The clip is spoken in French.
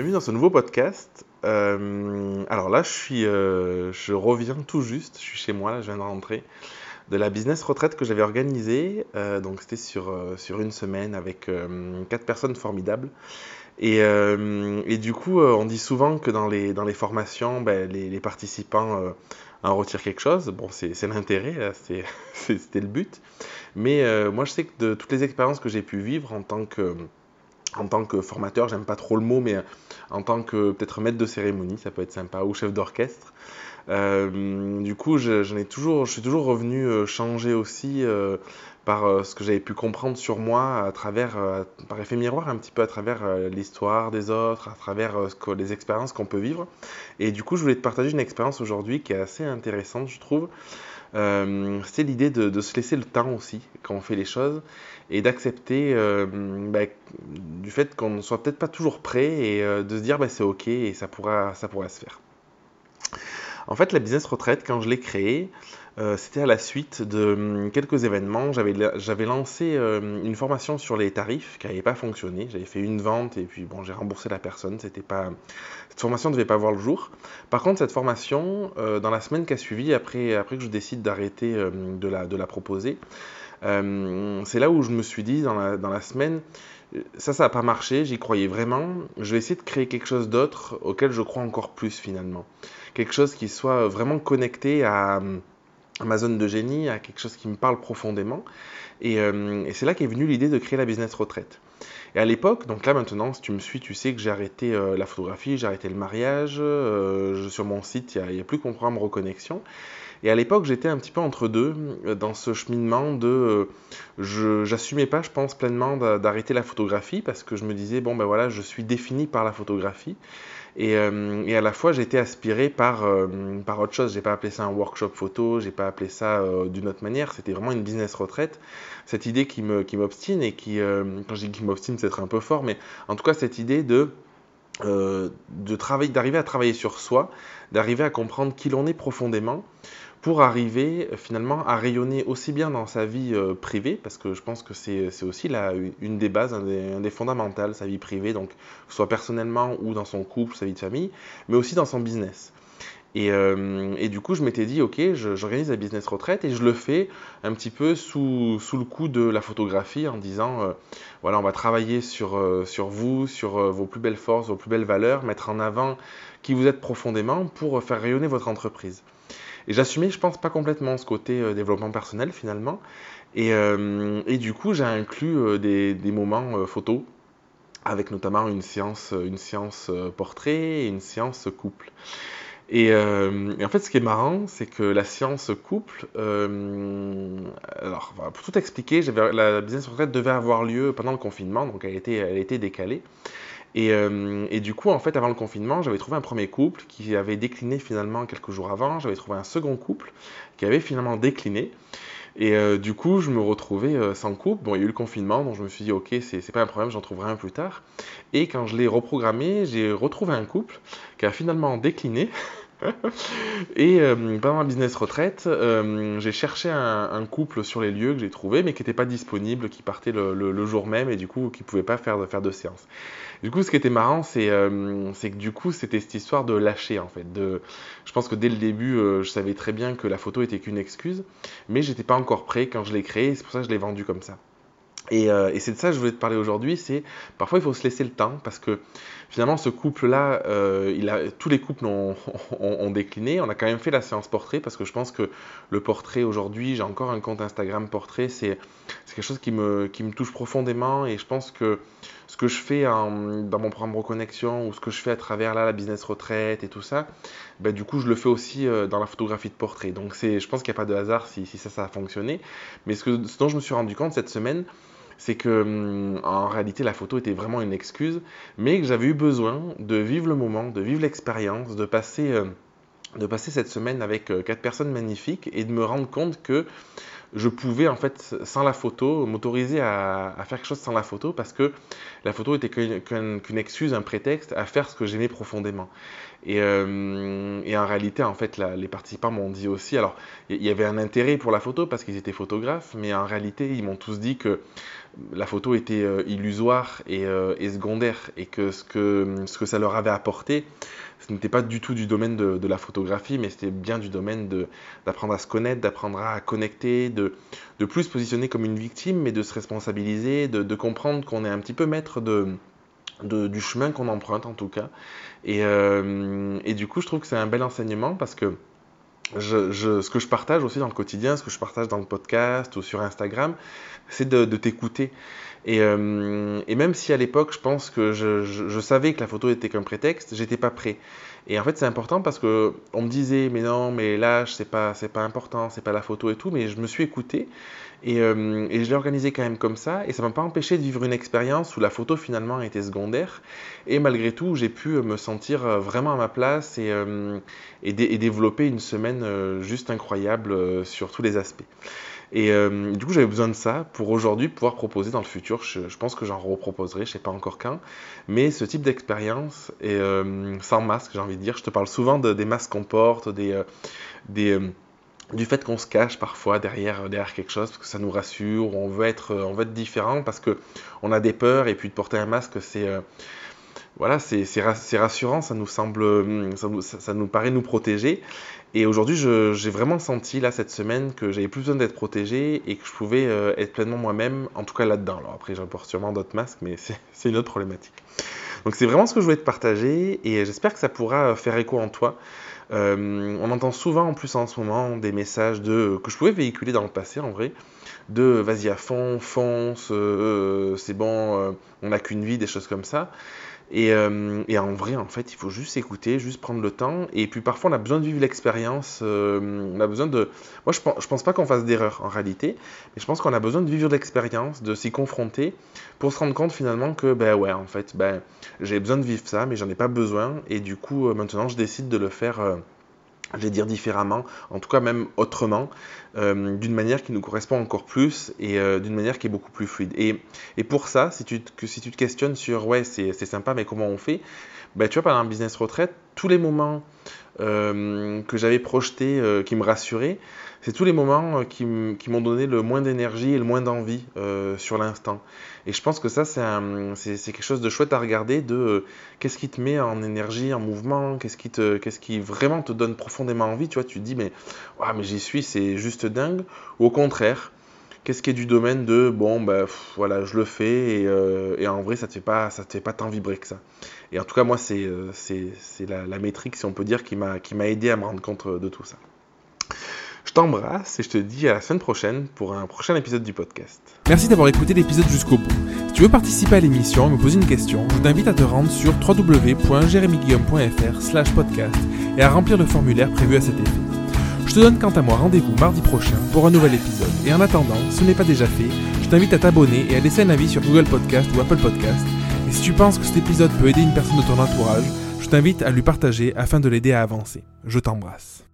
Bienvenue dans ce nouveau podcast. Euh, alors là, je, suis, euh, reviens tout juste, je suis chez moi, là, je viens de rentrer, de la business retraite que j'avais organisée. Euh, donc c'était sur, une semaine avec quatre personnes formidables. Et, du coup, on dit souvent que dans les, formations, ben, les, les, participants en retirent quelque chose. Bon, c'est l'intérêt, c'était le but. Mais moi, je sais que de toutes les expériences que j'ai pu vivre en tant que en tant que formateur, j'aime pas trop le mot, mais en tant que peut-être maître de cérémonie, ça peut être sympa, ou chef d'orchestre. Euh, du coup, je, suis toujours revenu euh, changer aussi euh, par ce que j'avais pu comprendre sur moi à travers, par effet miroir, un petit peu à travers l'histoire des autres, à travers les expériences qu'on peut vivre. Et du coup, je voulais te partager une expérience aujourd'hui qui est assez intéressante, je trouve. Euh, c'est l'idée de, se laisser le temps aussi quand on fait les choses et d'accepter euh, bah, du fait qu'on ne soit peut-être pas toujours prêt et euh, de se dire bah, c'est ok et ça pourra, ça pourra se faire. En fait, la business retraite, quand je l'ai créée, euh, c'était à la suite de hum, quelques événements. J'avais lancé euh, une formation sur les tarifs qui n'avait pas fonctionné. J'avais fait une vente et puis bon, j'ai remboursé la personne. Cette formation ne devait pas voir le jour. Par contre, cette formation, euh, dans la semaine qui a suivi, après, que je décide d'arrêter de, la, proposer, c'est là où je me suis dit dans la semaine, ça, ça n'a pas marché, j'y croyais vraiment. Je vais essayer de créer quelque chose d'autre auquel je crois encore plus finalement. Quelque chose qui soit vraiment connecté à, ma zone de génie, à quelque chose qui me parle profondément. Euh, et, c'est là qu'est venue l'idée de créer la business retraite. Et à l'époque, donc là maintenant, si tu me suis, tu sais que j'ai arrêté euh, la photographie, j'ai arrêté le mariage. Euh, sur mon site, il n'y a, plus qu'un programme reconnexion. Et à l'époque, j'étais un petit peu entre deux, dans ce cheminement de. je j'assumais pas, je pense, pleinement d'arrêter la photographie parce que je me disais, bon ben voilà, je suis défini par la photographie. Euh, et, à la fois, j'ai été aspiré par, euh, par autre chose. J'ai pas appelé ça un workshop photo, j'ai pas appelé ça euh, d'une autre manière. C'était vraiment une business retraite. Cette idée qui m'obstine et qui, quand je dis qui c'est un peu fort, mais en tout cas, cette idée de de travailler, d'arriver à travailler sur soi, d'arriver à comprendre qui l'on est profondément, pour arriver euh, finalement à rayonner aussi bien dans sa vie euh, privée, parce que je pense que c'est aussi la, une des bases, un des, fondamentales, sa vie privée, donc soit personnellement ou dans son couple, sa vie de famille, mais aussi dans son business. Et, euh, et, du coup, je m'étais dit, ok, j'organise la business retraite et je le fais un petit peu sous, le coup de la photographie en disant, voilà, on va travailler sur, sur vous, sur vos plus belles forces, vos plus belles valeurs, mettre en avant qui vous êtes profondément pour faire rayonner votre entreprise. Et j'assumais, je pense, pas complètement ce côté euh, développement personnel finalement. Et, euh, du coup, j'ai inclus euh, des, des, moments photos avec notamment une séance, une séance portrait et une séance couple. Et, en fait, ce qui est marrant, c'est que la séance couple, alors pour tout expliquer, la business retraite devait avoir lieu pendant le confinement, donc elle été décalée. Euh, et, du coup, en fait, avant le confinement, j'avais trouvé un premier couple qui avait décliné finalement quelques jours avant. J'avais trouvé un second couple qui avait finalement décliné. Et euh, du coup, je me retrouvais euh, sans couple. Bon, il y a eu le confinement, donc je me suis dit, ok, c'est pas un problème, j'en trouverai un plus tard. Et quand je l'ai reprogrammé, j'ai retrouvé un couple qui a finalement décliné. et pendant ma business retraite, j'ai cherché un, couple sur les lieux que j'ai trouvé, mais qui n'était pas disponible, qui partait le, jour même et du coup qui ne pouvait pas faire, faire de séance. Du coup, ce qui était marrant, euh, c'est que du coup, c'était cette histoire de lâcher en fait. De, je pense que dès le début, euh, je savais très bien que la photo était qu'une excuse, mais j'étais pas encore prêt quand je l'ai créé. C'est pour ça que je l'ai vendu comme ça. Euh, et, c'est de ça que je voulais te parler aujourd'hui, c'est parfois il faut se laisser le temps parce que finalement ce couple-là, euh, tous les couples ont, décliné. On a quand même fait la séance portrait parce que je pense que le portrait aujourd'hui, j'ai encore un compte Instagram portrait, c'est quelque chose qui me, touche profondément et je pense que ce que je fais dans mon programme Reconnexion ou ce que je fais à travers la business retraite et tout ça, ben, du coup je le fais aussi euh, dans la photographie de portrait. Donc je pense qu'il n'y a pas de hasard si, ça, a fonctionné. Mais ce dont je me suis rendu compte cette semaine, c'est que hum, en réalité la photo était vraiment une excuse, mais que j'avais eu besoin de vivre le moment, de vivre l'expérience, de passer euh, cette semaine avec euh, quatre personnes magnifiques et de me rendre compte que je pouvais en fait sans la photo m'autoriser à, faire quelque chose sans la photo parce que la photo était qu'une excuse, un prétexte à faire ce que j'aimais profondément. Et, euh, en réalité, en fait, les participants m'ont dit aussi, alors il y, avait un intérêt pour la photo parce qu'ils étaient photographes, mais en réalité, ils m'ont tous dit que la photo était euh, illusoire et, euh, et, secondaire et que ce, que ce que ça leur avait apporté, ce n'était pas du tout du domaine de, la photographie, mais c'était bien du domaine d'apprendre à se connaître, d'apprendre à connecter, de, de plus se positionner comme une victime, mais de se responsabiliser, de, comprendre qu'on est un petit peu maître de, du chemin qu'on emprunte en tout cas. Euh, et, du coup, je trouve que c'est un bel enseignement parce que je, ce que je partage aussi dans le quotidien, ce que je partage dans le podcast ou sur Instagram, c'est de, t'écouter. Et, euh, et, même si à l'époque, je pense que je, savais que la photo était qu'un prétexte, j'étais pas prêt. Et en fait, c'est important parce que on me disait, mais non, mais l'âge, c'est pas, c'est pas important, c'est pas la photo et tout. Mais je me suis écouté et, euh, et je l'ai organisé quand même comme ça. Et ça m'a pas empêché de vivre une expérience où la photo finalement était secondaire. Et malgré tout, j'ai pu me sentir vraiment à ma place et, euh, développer une semaine euh, juste incroyable sur tous les aspects. Et euh, du coup, j'avais besoin de ça pour aujourd'hui pouvoir proposer dans le futur. Je, pense que j'en reproposerai, je sais pas encore quand. Mais ce type d'expérience, et euh, sans masque, j'ai envie de dire, je te parle souvent de, des masques qu'on porte, des, euh, euh, du fait qu'on se cache parfois derrière, derrière quelque chose, parce que ça nous rassure, on veut être, on veut être différent, parce que on a des peurs, et puis de porter un masque, c'est voilà, c'est rassurant, ça nous semble, ça, ça, nous paraît nous protéger. Et aujourd'hui, j'ai vraiment senti là cette semaine que j'avais plus besoin d'être protégé et que je pouvais euh, être pleinement moi-même, en tout cas là-dedans. Alors après, j'en sûrement d'autres masques, mais c'est une autre problématique. Donc c'est vraiment ce que je voulais te partager et j'espère que ça pourra faire écho en toi. Euh, on entend souvent en plus en ce moment des messages de que je pouvais véhiculer dans le passé en vrai, de vas-y à fond, fonce, euh, c'est bon, euh, on n'a qu'une vie, des choses comme ça. Et, euh, et, en vrai, en fait, il faut juste écouter, juste prendre le temps. Et puis parfois, on a besoin de vivre l'expérience. Euh, on a besoin de. Moi, je pense, pense pas qu'on fasse d'erreur en réalité, mais je pense qu'on a besoin de vivre l'expérience, de s'y confronter, pour se rendre compte finalement que, ben ouais, en fait, ben j'ai besoin de vivre ça, mais j'en ai pas besoin. Et du coup, euh, maintenant, je décide de le faire. Je vais dire différemment, en tout cas même autrement, euh, d'une manière qui nous correspond encore plus et euh, d'une manière qui est beaucoup plus fluide. Et, pour ça, si tu, que, si tu te questionnes sur ouais, c'est sympa, mais comment on fait? Ben, Tu vois, pendant un business retraite, tous les moments euh, que j'avais projetés euh, qui me rassuraient, c'est tous les moments euh, qui, m'ont donné le moins d'énergie et le moins d'envie sur l'instant. Et je pense que ça, c'est quelque chose de chouette à regarder, de qu'est-ce qui te met en énergie, en mouvement, qu'est-ce qui, te, qu'est-ce qui vraiment te donne profondément envie. Tu vois, tu te dis, mais, ouais, mais j'y suis, c'est juste dingue. Ou au contraire, qu'est-ce qui est du domaine de, bon, ben voilà, je le fais, et, euh, et, en vrai, ça te fait pas, ça te fait pas tant vibrer que ça. Et en tout cas, moi, c'est, c'est la, la métrique, si on peut dire, qui m'a, qui m'a aidé à me rendre compte de tout ça. Je t'embrasse et je te dis à la semaine prochaine pour un prochain épisode du podcast. Merci d'avoir écouté l'épisode jusqu'au bout. Si tu veux participer à l'émission et me poser une question, je t'invite à te rendre sur www.jeremyguillaume.fr slash podcast et à remplir le formulaire prévu à cet effet. Je te donne quant à moi rendez-vous mardi prochain pour un nouvel épisode. Et en attendant, ce n'est pas déjà fait, je t'invite à t'abonner et à laisser un avis sur Google Podcast ou Apple Podcast. Et si tu penses que cet épisode peut aider une personne de ton entourage, je t'invite à lui partager afin de l'aider à avancer. Je t'embrasse.